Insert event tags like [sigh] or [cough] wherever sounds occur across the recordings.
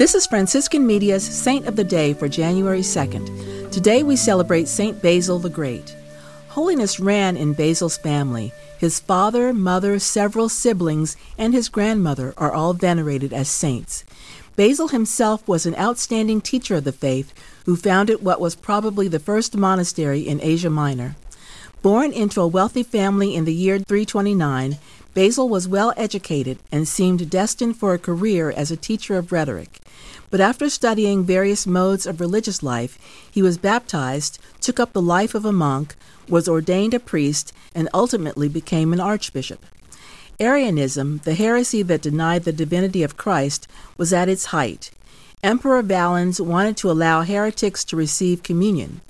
This is Franciscan Media's Saint of the Day for January 2nd. Today we celebrate Saint Basil the Great. Holiness ran in Basil's family. His father, mother, several siblings, and his grandmother are all venerated as saints. Basil himself was an outstanding teacher of the faith who founded what was probably the first monastery in Asia Minor. Born into a wealthy family in the year 329, Basil was well educated and seemed destined for a career as a teacher of rhetoric. But after studying various modes of religious life, he was baptized, took up the life of a monk, was ordained a priest, and ultimately became an archbishop. Arianism, the heresy that denied the divinity of Christ, was at its height. Emperor Valens wanted to allow heretics to receive communion.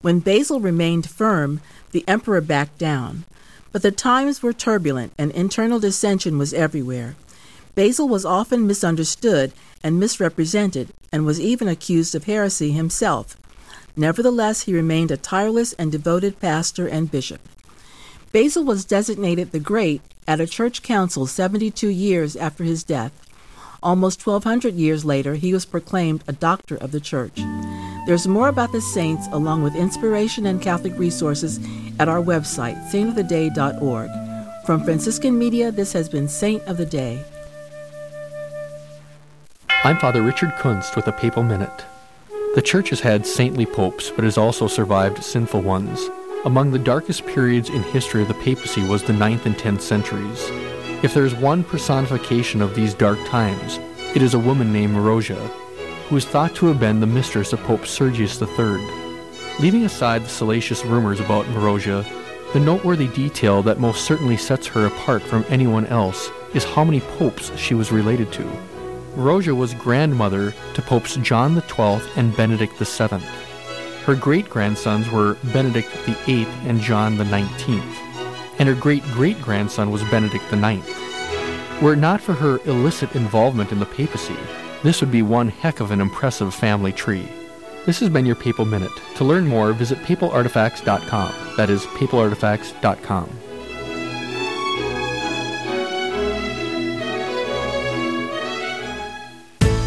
When Basil remained firm, the emperor backed down. But the times were turbulent and internal dissension was everywhere. Basil was often misunderstood and misrepresented, and was even accused of heresy himself. Nevertheless, he remained a tireless and devoted pastor and bishop. Basil was designated the Great at a church council 72 years after his death. Almost 1200 years later, he was proclaimed a doctor of the church. There's more about the saints along with inspiration and Catholic resources at our website, saintoftheday.org. From Franciscan Media, this has been Saint of the Day. I'm Father Richard Kunst with a Papal Minute. The Church has had saintly popes, but has also survived sinful ones. Among the darkest periods in history of the papacy was the 9th and 10th centuries. If there is one personification of these dark times, it is a woman named Marozia, who is thought to have been the mistress of Pope Sergius III. Leaving aside the salacious rumors about Marozia, the noteworthy detail that most certainly sets her apart from anyone else is how many popes she was related to. Marozia was grandmother to Popes John XII and Benedict VII. Her great grandsons were Benedict VIII and John XIX, and her great great grandson was Benedict IX. Were it not for her illicit involvement in the papacy, this would be one heck of an impressive family tree. This has been your Papal Minute. To learn more, visit papalartifacts.com. That is papalartifacts.com.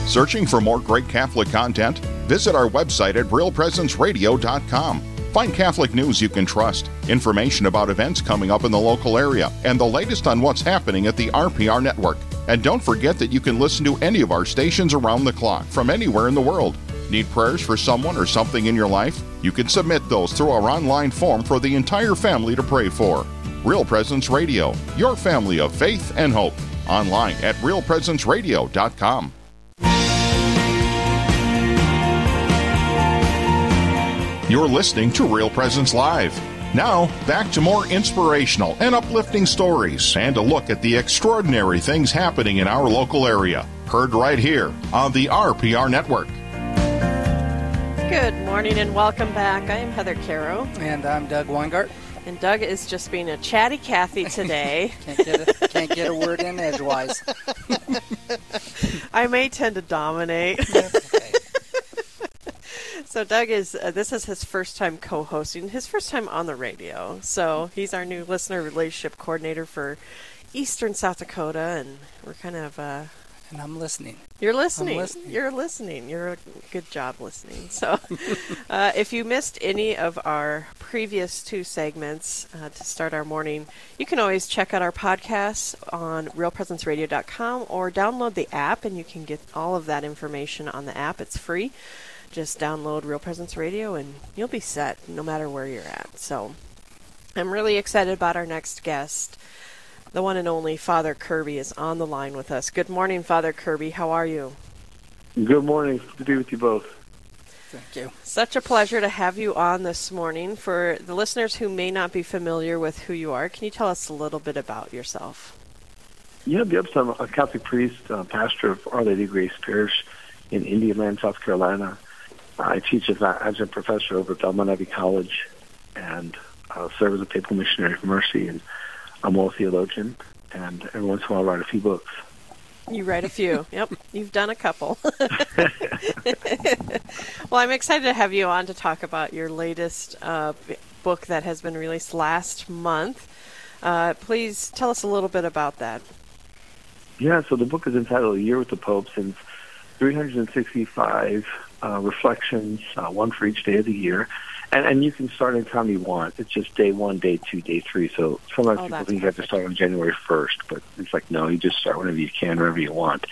Searching for more great Catholic content? Visit our website at realpresenceradio.com. Find Catholic news you can trust, information about events coming up in the local area, and the latest on what's happening at the RPR network. And don't forget that you can listen to any of our stations around the clock from anywhere in the world. Need prayers for someone or something in your life? You can submit those through our online form for the entire family to pray for. Real Presence Radio, your family of faith and hope. Online at realpresenceradio.com. You're listening to Real Presence Live. Now, back to more inspirational and uplifting stories and a look at the extraordinary things happening in our local area. Heard right here on the RPR Network. Good morning and welcome back. I am Heather Carroll. And I'm Doug Weingart. And Doug is just being a chatty Cathy today. [laughs] can't, get a, can't get a word in edgewise. [laughs] I may tend to dominate. [laughs] So Doug is uh, this is his first time co-hosting, his first time on the radio. So he's our new listener relationship coordinator for Eastern South Dakota, and we're kind of uh, And I'm listening. you're listening. listening. You're listening. You're a good job listening. So, [laughs] uh, if you missed any of our previous two segments uh, to start our morning, you can always check out our podcasts on realpresenceradio.com or download the app, and you can get all of that information on the app. It's free. Just download Real Presence Radio, and you'll be set no matter where you're at. So, I'm really excited about our next guest. The one and only Father Kirby is on the line with us. Good morning, Father Kirby. How are you? Good morning. Good to be with you both. Thank you. Such a pleasure to have you on this morning. For the listeners who may not be familiar with who you are, can you tell us a little bit about yourself? Yeah, yep. I'm a Catholic priest, uh, pastor of Our Lady Grace Parish in Indian Land, South Carolina. I teach as an adjunct professor over at Belmont Abbey College and uh, serve as a papal missionary of mercy. And I'm a theologian, and every once in a while I write a few books. You write a few. [laughs] yep, you've done a couple. [laughs] well, I'm excited to have you on to talk about your latest uh, book that has been released last month. Uh, please tell us a little bit about that. Yeah, so the book is entitled A Year with the Popes in 365 uh, reflections, uh, one for each day of the year. And, and you can start anytime you want. It's just day one, day two, day three. So sometimes Oh, people think you have to start on January 1st, but it's like, no, you just start whenever you can, wherever you want.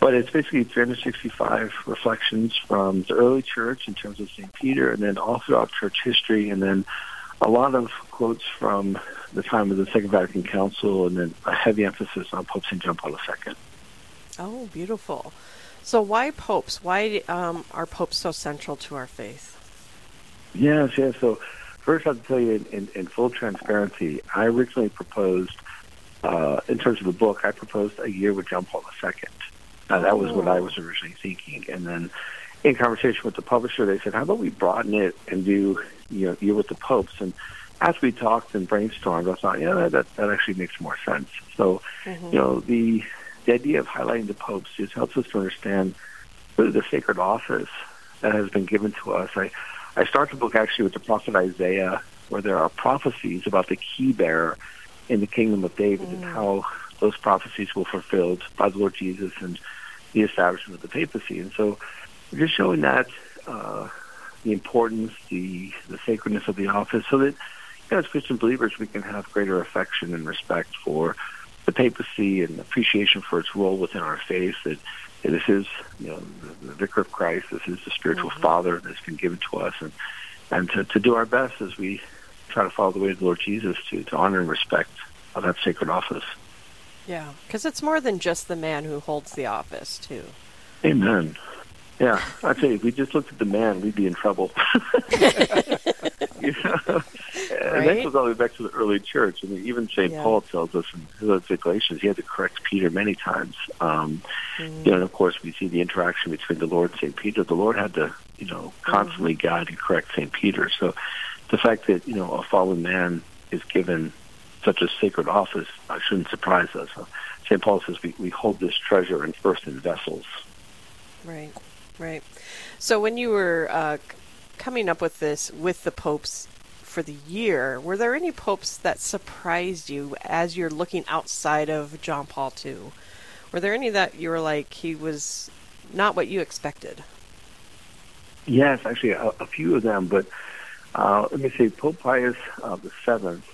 But it's basically 365 reflections from the early church in terms of St. Peter, and then all throughout church history, and then a lot of quotes from the time of the Second Vatican Council, and then a heavy emphasis on Pope St. John Paul II. Oh, beautiful. So, why popes? Why um, are popes so central to our faith? Yes, yes. So first, I have to tell you, in, in, in full transparency, I originally proposed, uh, in terms of the book, I proposed a year with John Paul II. Uh, that was what I was originally thinking, and then in conversation with the publisher, they said, "How about we broaden it and do you know year with the popes?" And as we talked and brainstormed, I thought, yeah, that that actually makes more sense. So, you know, the the idea of highlighting the popes just helps us to understand really the sacred office that has been given to us. I I start the book actually with the prophet Isaiah, where there are prophecies about the key bearer in the kingdom of David and how those prophecies were fulfilled by the Lord Jesus and the establishment of the papacy. And so we're just showing that uh, the importance, the the sacredness of the office, so that you know, as Christian believers we can have greater affection and respect for the papacy and appreciation for its role within our faith. That, that this is, you know, the, the vicar of Christ. This is the spiritual father that's been given to us, and and to, to do our best as we try to follow the way of the Lord Jesus to to honor and respect uh, that sacred office. Yeah, because it's more than just the man who holds the office, too. Amen. Yeah, I tell you, if we just looked at the man, we'd be in trouble. [laughs] [laughs] [laughs] you know? And Right? that goes all the way back to the early church. I mean, even St. Yeah. Paul tells us in his letter to Galatians, he had to correct Peter many times. Um, You know, and of course, we see the interaction between the Lord and St. Peter. The Lord had to, you know, constantly guide and correct St. Peter. So the fact that, you know, a fallen man is given such a sacred office uh, shouldn't surprise us. Uh, St. Paul says we, we hold this treasure in first earthen vessels. Right, right. So when you were uh, coming up with this with the popes for the year, were there any popes that surprised you as you're looking outside of John Paul II? Were there any that you were like he was not what you expected? Yes, actually, a, a few of them. But uh, let me say, Pope Pius uh, the Seventh,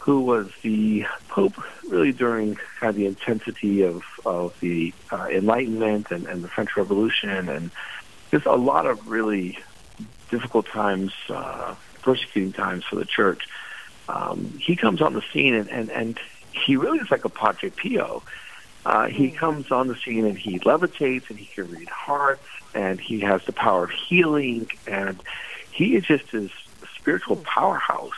who was the Pope really during kind of the intensity of of the uh, Enlightenment and, and the French Revolution, and just a lot of really difficult times, uh, persecuting times for the Church. Um, he comes on the scene, and, and, and he really is like a Padre Pio. Uh, he comes on the scene and he levitates and he can read hearts and he has the power of healing and he is just this spiritual powerhouse.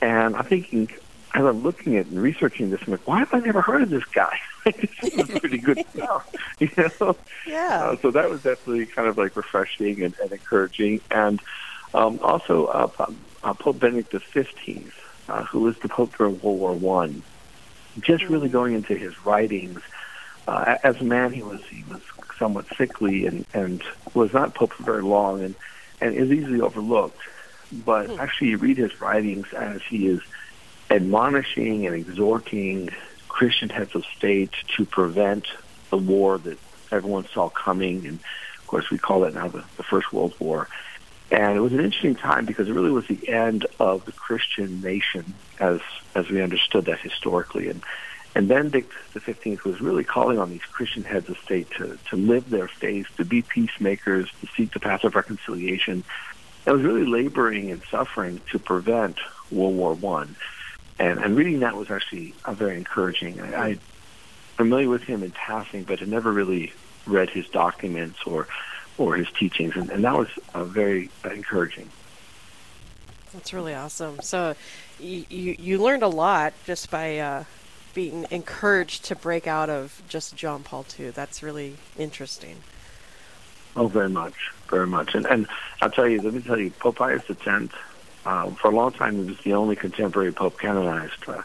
And I'm thinking, as I'm looking at and researching this, I'm like, why have I never heard of this guy? [laughs] this is pretty good stuff, [laughs] you know. Yeah. Uh, so that was definitely kind of like refreshing and, and encouraging. And um, also uh, Pope- uh, Pope Benedict the Fifteenth, uh, who was the Pope during World War One, just really going into his writings. Uh, as a man, he was he was somewhat sickly and and was not Pope for very long, and and is easily overlooked. But actually, you read his writings as he is admonishing and exhorting Christian heads of state to prevent the war that everyone saw coming, and of course we call that now the, the First World War. And it was an interesting time because it really was the end of the Christian nation as as we understood that historically. And and Benedict the Fifteenth was really calling on these Christian heads of state to to live their faith, to be peacemakers, to seek the path of reconciliation. It was really laboring and suffering to prevent World War One. And and reading that was actually uh, very encouraging. I, I familiar with him in passing, but had never really read his documents or or his teachings, and, and that was uh, very encouraging. That's really awesome. So you you, you learned a lot just by uh, being encouraged to break out of just John Paul II. That's really interesting. Oh, very much, very much. And and I'll tell you, let me tell you, Pope Pius X, uh, for a long time, he was the only contemporary pope canonized. Uh,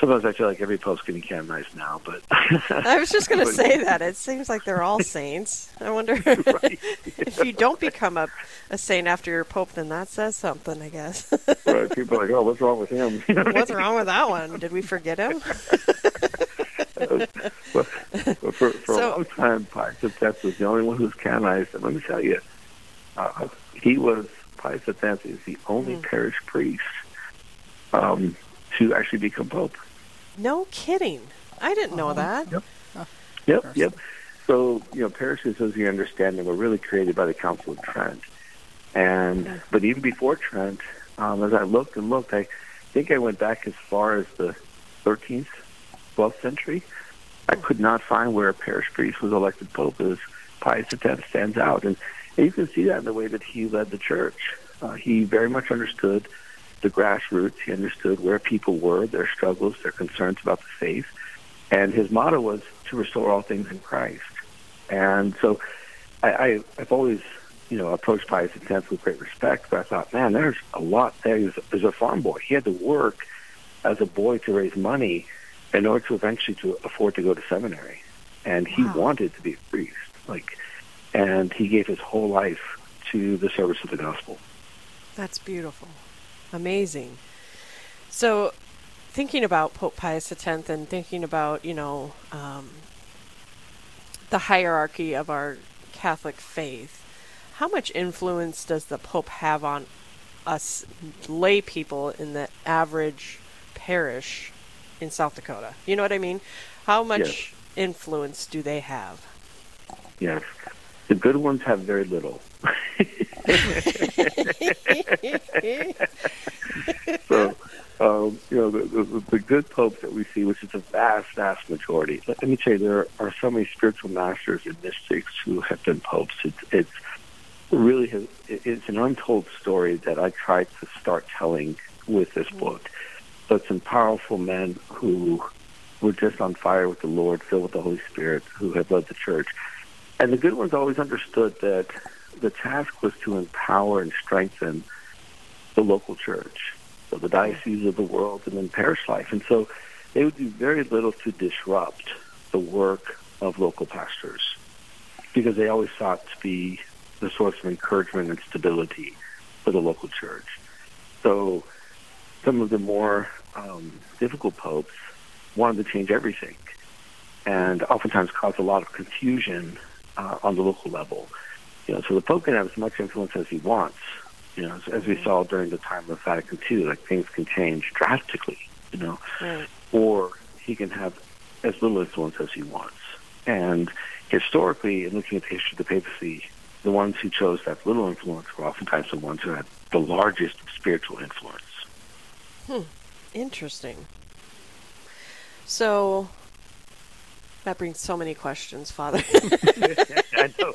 sometimes I feel like every pope's getting canonized now, but [laughs] I was just going to say that. It seems like they're all saints. I wonder [laughs] Right. [laughs] if you don't become a, a saint after you're pope, then that says something, I guess. right, people are like, oh, what's wrong with him? What's wrong with that one? Did we forget him? but, but for, for So- a long time, Pius X was the only one who was canonized. And let me tell you, uh, he was Pius X is the only parish priest um, to actually become pope. No kidding. I didn't know that. Yep. Yep, yep. So, you know, parishes, as you understand them, were really created by the Council of Trent. And, but even before Trent, um, as I looked and looked, I think I went back as far as the 13th, 12th century. I could not find where a parish priest was elected pope as Pius X stands out. And, and you can see that in the way that he led the church. Uh, he very much understood the grassroots. He understood where people were, their struggles, their concerns about the faith. And his motto was to restore all things in Christ. And so I, I, I've always, you know, approached Pius X with great respect, but I thought, man, there's a lot there. He was, he was a farm boy. He had to work as a boy to raise money in order to eventually to afford to go to seminary. And he Wow. wanted to be a priest. Like, and he gave his whole life to the service of the gospel. That's beautiful. Amazing. So, thinking about Pope Pius X and thinking about, you know, um, the hierarchy of our Catholic faith, how much influence does the Pope have on us lay people in the average parish in South Dakota? You know what I mean? How much Yes. influence do they have? Yes. The good ones have very little. so, um, you know, the, the, the good popes that we see, which is a vast, vast majority. Let, let me tell you, there are so many spiritual masters and mystics who have been popes. It's, it's really has, it's an untold story that I tried to start telling with this book. But some powerful men who were just on fire with the Lord, filled with the Holy Spirit, who have led the church. And the good ones always understood that the task was to empower and strengthen the local church, so the diocese of the world, and then parish life. And so they would do very little to disrupt the work of local pastors because they always sought to be the source of encouragement and stability for the local church. So some of the more um, difficult popes wanted to change everything and oftentimes caused a lot of confusion uh, on the local level. You know, so the Pope can have as much influence as he wants. You know, as, as we saw during the time of Vatican II, like things can change drastically. You know, Right. or he can have as little influence as he wants. And historically, in looking at the history of the papacy, the ones who chose that little influence were oftentimes the ones who had the largest spiritual influence. Interesting. So that brings so many questions, Father. [laughs] I know.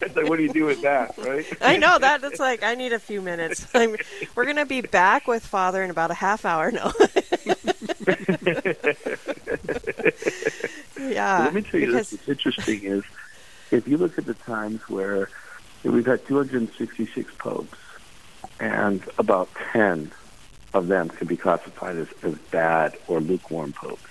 It's like, what do you do with that, right? [laughs] I know that. It's like I need a few minutes. [laughs] I'm, we're gonna be back with Father in about a half hour. No. yeah. Let me tell you because this. What's interesting is if you look at the times where we've had 266 popes, and about 10 of them can be classified as, as bad or lukewarm popes.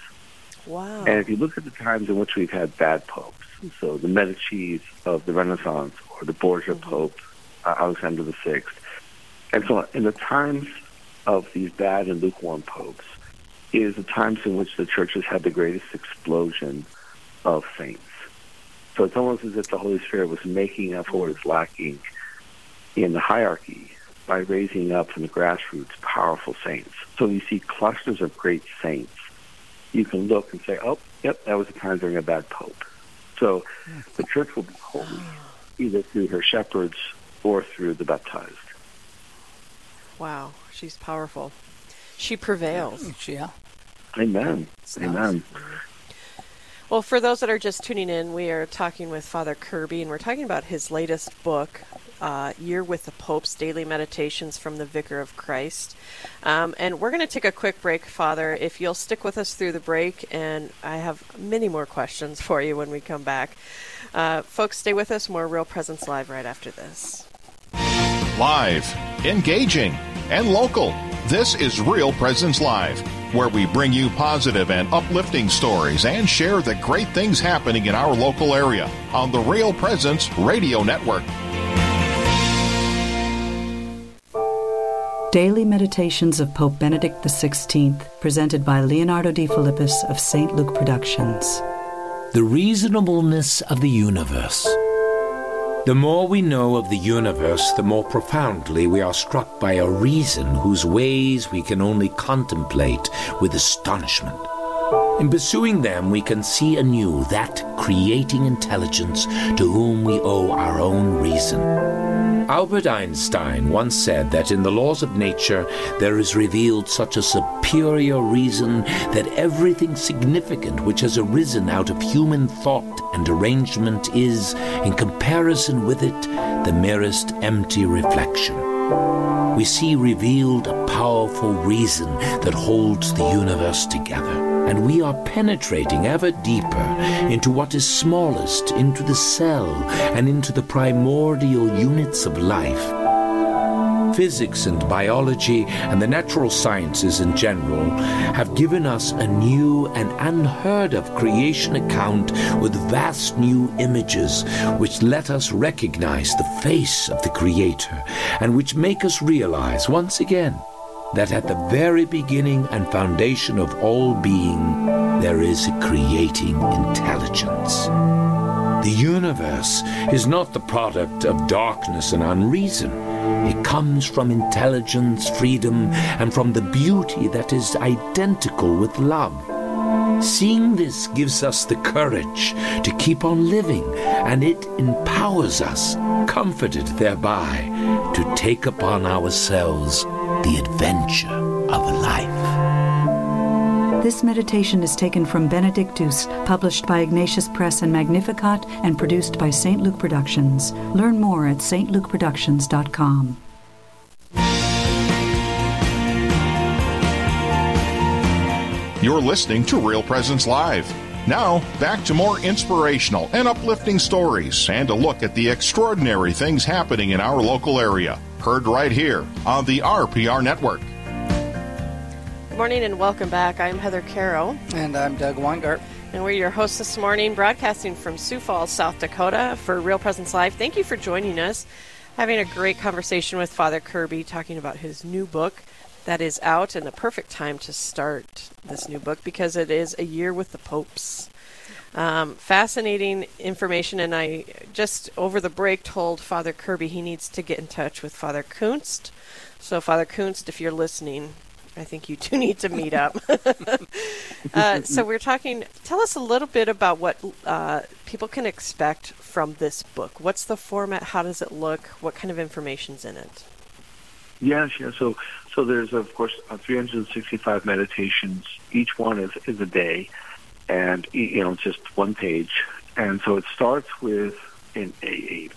Wow. And if you look at the times in which we've had bad popes, so the Medicis of the Renaissance or the Borgia Pope, uh, Alexander VI, and so on, in the times of these bad and lukewarm popes is the times in which the church has had the greatest explosion of saints. So it's almost as if the Holy Spirit was making up for what is lacking in the hierarchy by raising up from the grassroots powerful saints. So you see clusters of great saints you can look and say, oh, yep, that was a time during a bad pope. So the church will be holy either through her shepherds or through the baptized. wow. She's powerful. She prevails. Mm, yeah. Amen. Stuff. Amen. Well, for those that are just tuning in, we are talking with Father Kirby, and we're talking about his latest book, uh, Year with the Pope's Daily Meditations from the Vicar of Christ. Um, and we're going to take a quick break, Father. If you'll stick with us through the break, and I have many more questions for you when we come back. Uh, folks, stay with us. More Real Presence Live right after this. Live, engaging, and local. This is Real Presence Live, where we bring you positive and uplifting stories and share the great things happening in our local area on the Real Presence Radio Network. Daily Meditations of Pope Benedict XVI, presented by Leonardo Defilippis of St. Luke Productions. The reasonableness of the universe. The more we know of the universe, the more profoundly we are struck by a reason whose ways we can only contemplate with astonishment. In pursuing them, we can see anew that creating intelligence to whom we owe our own reason. Albert Einstein once said that in the laws of nature there is revealed such a superior reason that everything significant which has arisen out of human thought and arrangement is, in comparison with it, the merest empty reflection. We see revealed a powerful reason that holds the universe together and we are penetrating ever deeper into what is smallest, into the cell, and into the primordial units of life. Physics and biology and the natural sciences in general have given us a new and unheard of creation account with vast new images which let us recognize the face of the Creator and which make us realize once again that at the very beginning and foundation of all being, there is a creating intelligence. The universe is not the product of darkness and unreason. It comes from intelligence, freedom, and from the beauty that is identical with love. Seeing this gives us the courage to keep on living, and it empowers us, comforted thereby, to take upon ourselves the adventure of life. This meditation is taken from Benedictus, published by Ignatius Press and Magnificat, and produced by St. Luke Productions. Learn more at stlukeproductions.com. You're listening to Real Presence Live. Now, back to more inspirational and uplifting stories and a look at the extraordinary things happening in our local area. Heard right here on the RPR Network. Good morning and welcome back. I'm Heather Carroll. And I'm Doug Weingart. And we're your hosts this morning, broadcasting from Sioux Falls, South Dakota for Real Presence Live. Thank you for joining us. Having a great conversation with Father Kirby, talking about his new book that is out, and the perfect time to start this new book because it is a year with the popes. Um, fascinating information, and I just over the break told Father Kirby he needs to get in touch with Father Kunst. So, Father Kunst, if you're listening, I think you two [laughs] need to meet up. [laughs] uh, so, we're talking. Tell us a little bit about what uh, people can expect from this book. What's the format? How does it look? What kind of information's in it? Yes, yeah. So, so there's of course uh, 365 meditations. Each one is is a day, and you know just one page. And so it starts with an a,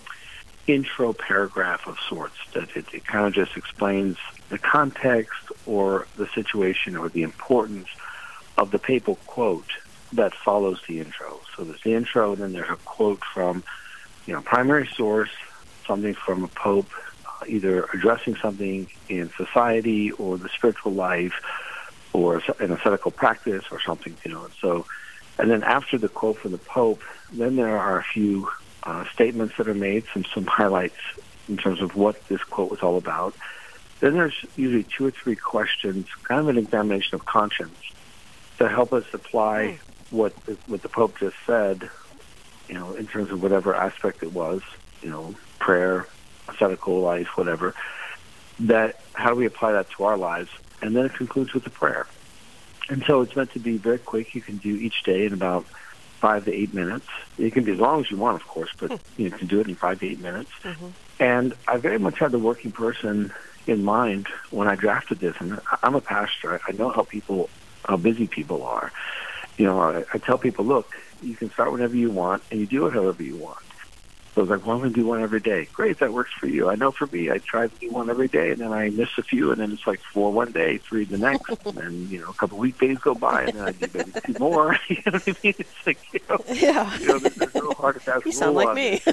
intro paragraph of sorts that it, it kind of just explains the context or the situation or the importance of the papal quote that follows the intro. So there's the intro, and then there's a quote from, you know, primary source, something from a pope, uh, either addressing something in society or the spiritual life, or an ascetical practice or something, you know. And So, and then after the quote from the pope, then there are a few uh, statements that are made, some some highlights in terms of what this quote was all about. Then there's usually two or three questions, kind of an examination of conscience, to help us apply what what the Pope just said, you know, in terms of whatever aspect it was, you know, prayer, ascetical life, whatever. That how do we apply that to our lives? And then it concludes with a prayer. And so it's meant to be very quick. You can do each day in about five to eight minutes. It can be as long as you want, of course, but [laughs] you, can do it in five to eight minutes. Mm-hmm. And I very much had the working person in mind when I drafted this. And I'm a pastor. I know how people, how busy people are. You know, I, I tell people, look, you can start whenever you want, and you do it however you want. So I was like, well, I'm going to do one every day. Great, that works for you. I know for me, I try to do one every day, and then I miss a few, and then it's like four one day, three the next, and then you know a couple of weekdays go by, and then I do maybe two more. [laughs] you know what I mean? It's like you know, [laughs] Yeah. you know, there's, there's no hard and fast You sound like me. [laughs]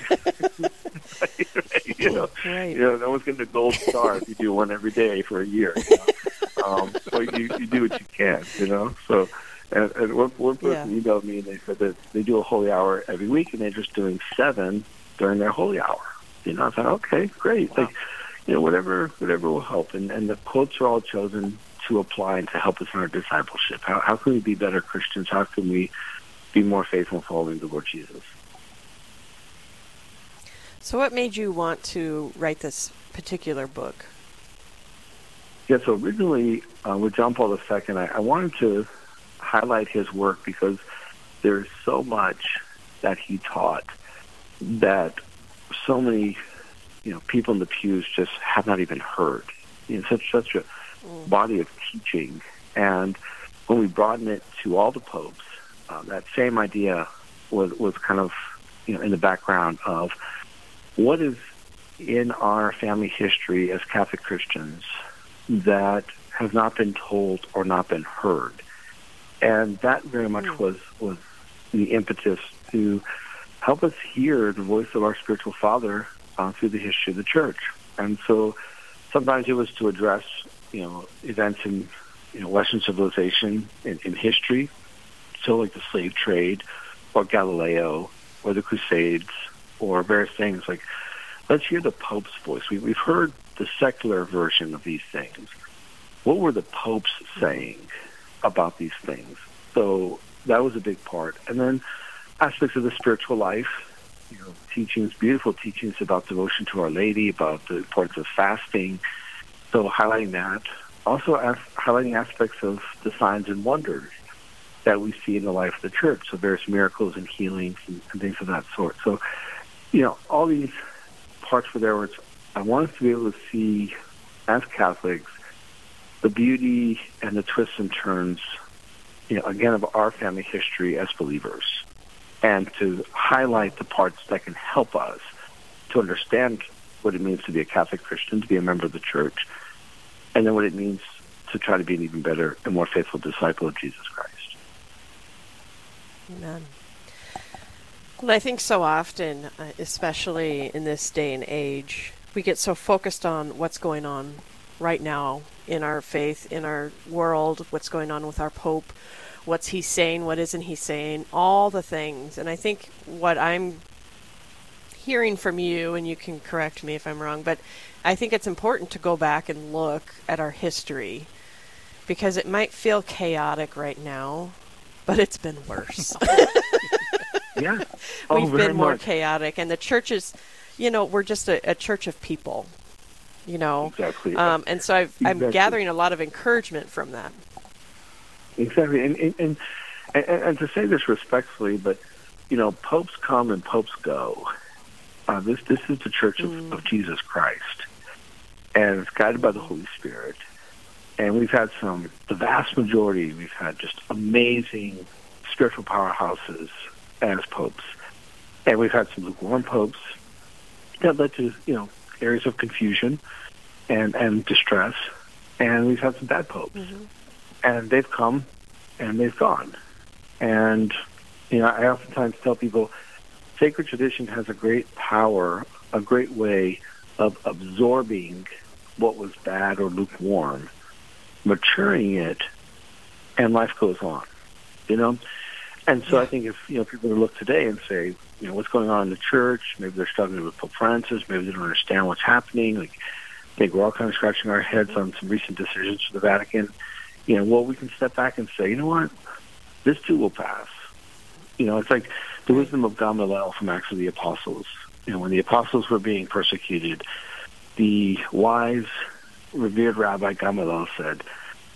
you know, Right. you know, no one's getting a gold star if you do one every day for a year. You know? um, so you, you do what you can, you know. So, and, and one, one person emailed me and they said that they do a holy hour every week and they're just doing seven during their holy hour. You know, I thought, okay, great. Like, you know, whatever whatever will help. And and the quotes are all chosen to apply and to help us in our discipleship. How how can we be better Christians? How can we be more faithful following the Lord Jesus? So, what made you want to write this particular book? Yeah, so originally uh, with John Paul II, I, I wanted to highlight his work because there's so much that he taught that so many you know people in the pews just have not even heard. You know, such such a mm. body of teaching, and when we broaden it to all the popes, uh, that same idea was was kind of you know in the background of what is in our family history as Catholic Christians that has not been told or not been heard. And that very much mm. was, was the impetus to help us hear the voice of our spiritual father uh, through the history of the church. And so sometimes it was to address, you know, events in, you know, Western civilization in, in history, so like the slave trade or Galileo or the Crusades or various things like let's hear the Pope's voice. We, we've heard the secular version of these things. What were the popes saying about these things? So that was a big part. And then aspects of the spiritual life, you know, teachings, beautiful teachings about devotion to Our Lady, about the importance of fasting. So highlighting that. Also as, highlighting aspects of the signs and wonders that we see in the life of the church. So various miracles and healings and, and things of that sort. So, you know, all these parts were there it's I want us to be able to see, as Catholics, the beauty and the twists and turns, you know, again, of our family history as believers, and to highlight the parts that can help us to understand what it means to be a Catholic Christian, to be a member of the church, and then what it means to try to be an even better and more faithful disciple of Jesus Christ. Amen. Well, I think so often, uh, especially in this day and age, we get so focused on what's going on right now in our faith, in our world, what's going on with our Pope, what's he saying, what isn't he saying, all the things. And I think what I'm hearing from you, and you can correct me if I'm wrong, but I think it's important to go back and look at our history because it might feel chaotic right now, but it's been worse. [laughs] yeah. [laughs] Oh, We've been more much. chaotic, and the church is you know, we're just a, a church of people, you know. Exactly. Um, and so i am exactly. gathering a lot of encouragement from that. Exactly. And, and, and, and, and to say this respectfully, but, you know, popes come and popes go. Uh, this, this is the church of, mm. of Jesus Christ. And it's guided by the Holy Spirit. And we've had some, the vast majority, we've had just amazing spiritual powerhouses as popes. And we've had some lukewarm popes, that led to you know areas of confusion and and distress, and we've had some bad popes, mm-hmm. And they've come and they've gone, and you know I oftentimes tell people, sacred tradition has a great power, a great way of absorbing what was bad or lukewarm, maturing it, and life goes on. You know, and so I think if you know people look today and say, you know, what's going on in the church, maybe they're struggling with Pope Francis, maybe they don't understand what's happening. Like, I think we're all kind of scratching our heads on some recent decisions for the Vatican. You know, well, we can step back and say, you know what, this too will pass. You know, it's like the wisdom of Gamaliel from Acts of the Apostles. You know, when the apostles were being persecuted, the wise, revered Rabbi Gamaliel said,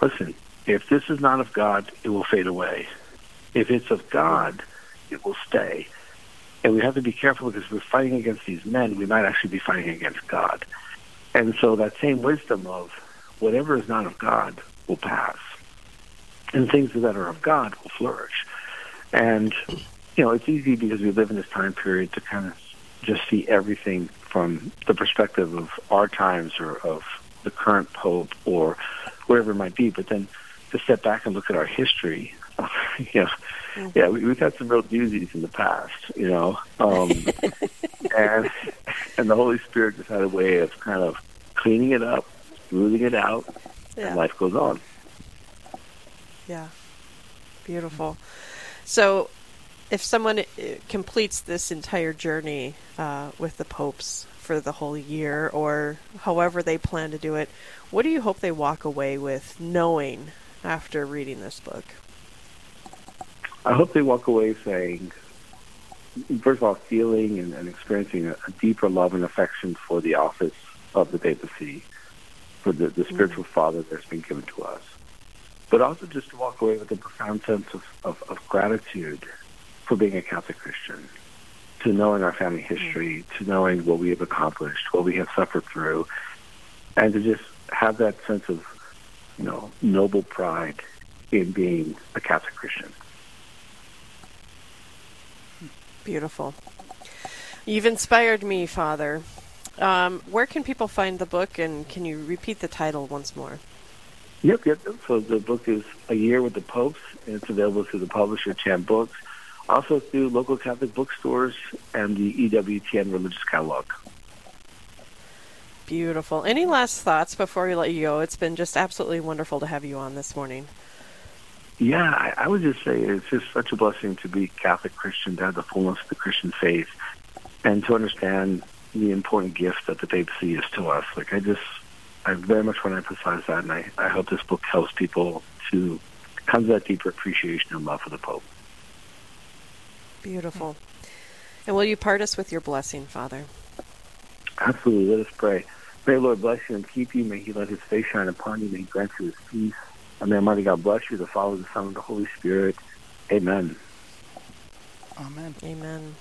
"Listen, if this is not of God, it will fade away." If it's of God, it will stay. And we have to be careful because we're fighting against these men, we might actually be fighting against God. And so that same wisdom of whatever is not of God will pass. And things that are of God will flourish. And, you know, it's easy because we live in this time period to kind of just see everything from the perspective of our times or of the current pope or whatever it might be. But then to step back and look at our history [laughs] you know, mm-hmm. yeah, we, we've had some real doozies in the past, you know, um, [laughs] and and the Holy Spirit just had a way of kind of cleaning it up, smoothing it out, yeah. and life goes on. Yeah, beautiful. So, if someone uh, completes this entire journey uh, with the popes for the whole year or however they plan to do it, what do you hope they walk away with knowing after reading this book? I hope they walk away saying, first of all, feeling and, and experiencing a, a, deeper love and affection for the office of the papacy, for the, the spiritual mm. father that's been given to us. But also just to walk away with a profound sense of, of, of gratitude for being a Catholic Christian, to knowing our family history, mm. to knowing what we have accomplished, what we have suffered through, and to just have that sense of, you know, noble pride in being a Catholic Christian. Beautiful. You've inspired me, Father. Um, where can people find the book, and can you repeat the title once more? Yep, yep. So the book is A Year with the Popes, and it's available through the publisher TAN Books, also through local Catholic bookstores and the EWTN Religious Catalog. Beautiful. Any last thoughts before we let you go? It's been just absolutely wonderful to have you on this morning. Yeah, I, I would just say it's just such a blessing to be Catholic Christian, to have the fullness of the Christian faith, and to understand the important gift that the papacy is to us. Like I just, I very much want to emphasize that, and I, I hope this book helps people to come to that deeper appreciation and love for the Pope. Beautiful. And will you part us with your blessing, Father? Absolutely. Let us pray. May the Lord bless you and keep you. May He let His face shine upon you. May He grant you His peace. And may Almighty God bless you, the Father, the Son, and the Holy Spirit. Amen. Amen. Amen.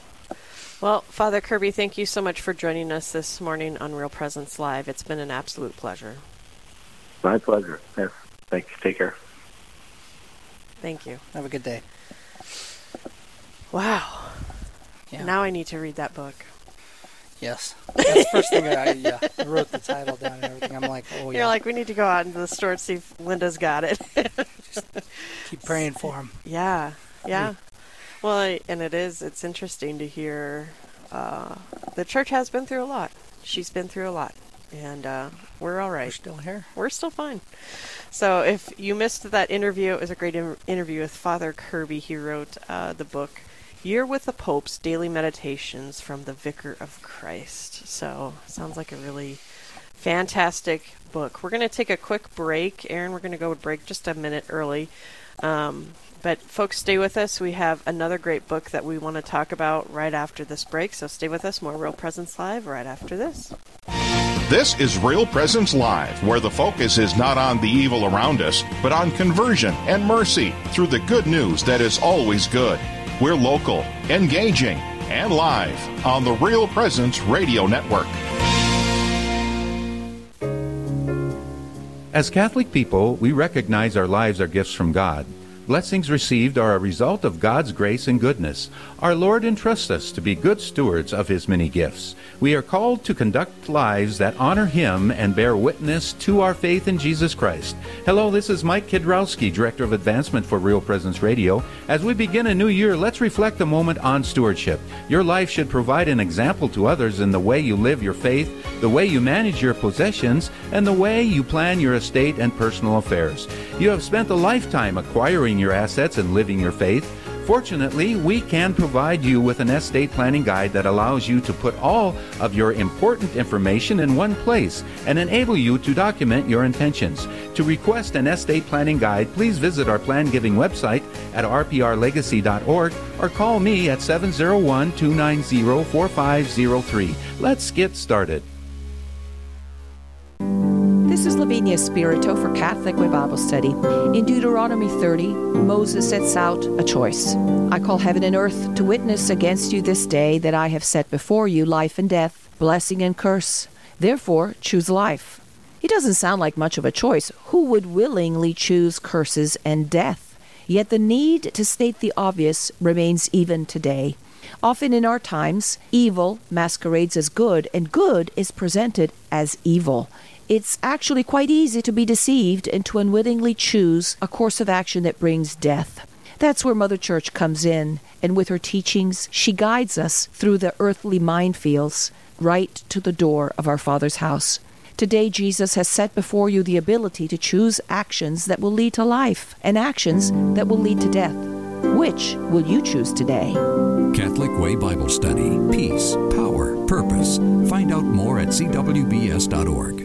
Well, Father Kirby, thank you so much for joining us this morning on Real Presence Live. It's been an absolute pleasure. My pleasure. Yes. Thank you. Take care. Thank you. Have a good day. Wow. Yeah. Now I need to read that book. Yes, that's the first thing I, yeah, I wrote the title down and everything. I'm like, oh yeah. You're like, we need to go out into the store and see if Linda's got it. Just keep praying for him. [laughs] Yeah, yeah. Well, and it is. It's interesting to hear. Uh, the church has been through a lot. She's been through a lot, and uh, we're all right. We're still here. We're still fine. So, if you missed that interview, it was a great in- interview with Father Kirby. He wrote uh, the book Year with the Popes Daily Meditations from the Vicar of Christ. So, sounds like a really fantastic book. We're going to take a quick break. Aaron, we're going to go break just a minute early. Um, but, folks, stay with us. We have another great book that we want to talk about right after this break. So, stay with us. More Real Presence Live right after this. This is Real Presence Live, where the focus is not on the evil around us, but on conversion and mercy through the good news that is always good. We're local, engaging, and live on the Real Presence Radio Network. As Catholic people, we recognize our lives are gifts from God. Blessings received are a result of God's grace and goodness. Our Lord entrusts us to be good stewards of His many gifts. We are called to conduct lives that honor Him and bear witness to our faith in Jesus Christ. Hello, this is Mike Kidrowski, Director of Advancement for Real Presence Radio. As we begin a new year, let's reflect a moment on stewardship. Your life should provide an example to others in the way you live your faith, the way you manage your possessions, and the way you plan your estate and personal affairs. You have spent a lifetime acquiring your assets and living your faith. Fortunately, we can provide you with an estate planning guide that allows you to put all of your important information in one place and enable you to document your intentions. To request an estate planning guide, please visit our plan giving website at rprlegacy.org or call me at 701 290 4503. Let's get started. Is Lavinia Spirito for Catholic Way Bible Study. In Deuteronomy 30, Moses sets out a choice. I call heaven and earth to witness against you this day that I have set before you life and death, blessing and curse. Therefore, choose life. It doesn't sound like much of a choice. Who would willingly choose curses and death? Yet the need to state the obvious remains even today. Often in our times, evil masquerades as good, and good is presented as evil it's actually quite easy to be deceived and to unwittingly choose a course of action that brings death. That's where Mother Church comes in, and with her teachings, she guides us through the earthly minefields right to the door of our Father's house. Today, Jesus has set before you the ability to choose actions that will lead to life and actions that will lead to death. Which will you choose today? Catholic Way Bible Study Peace, Power, Purpose. Find out more at cwbs.org.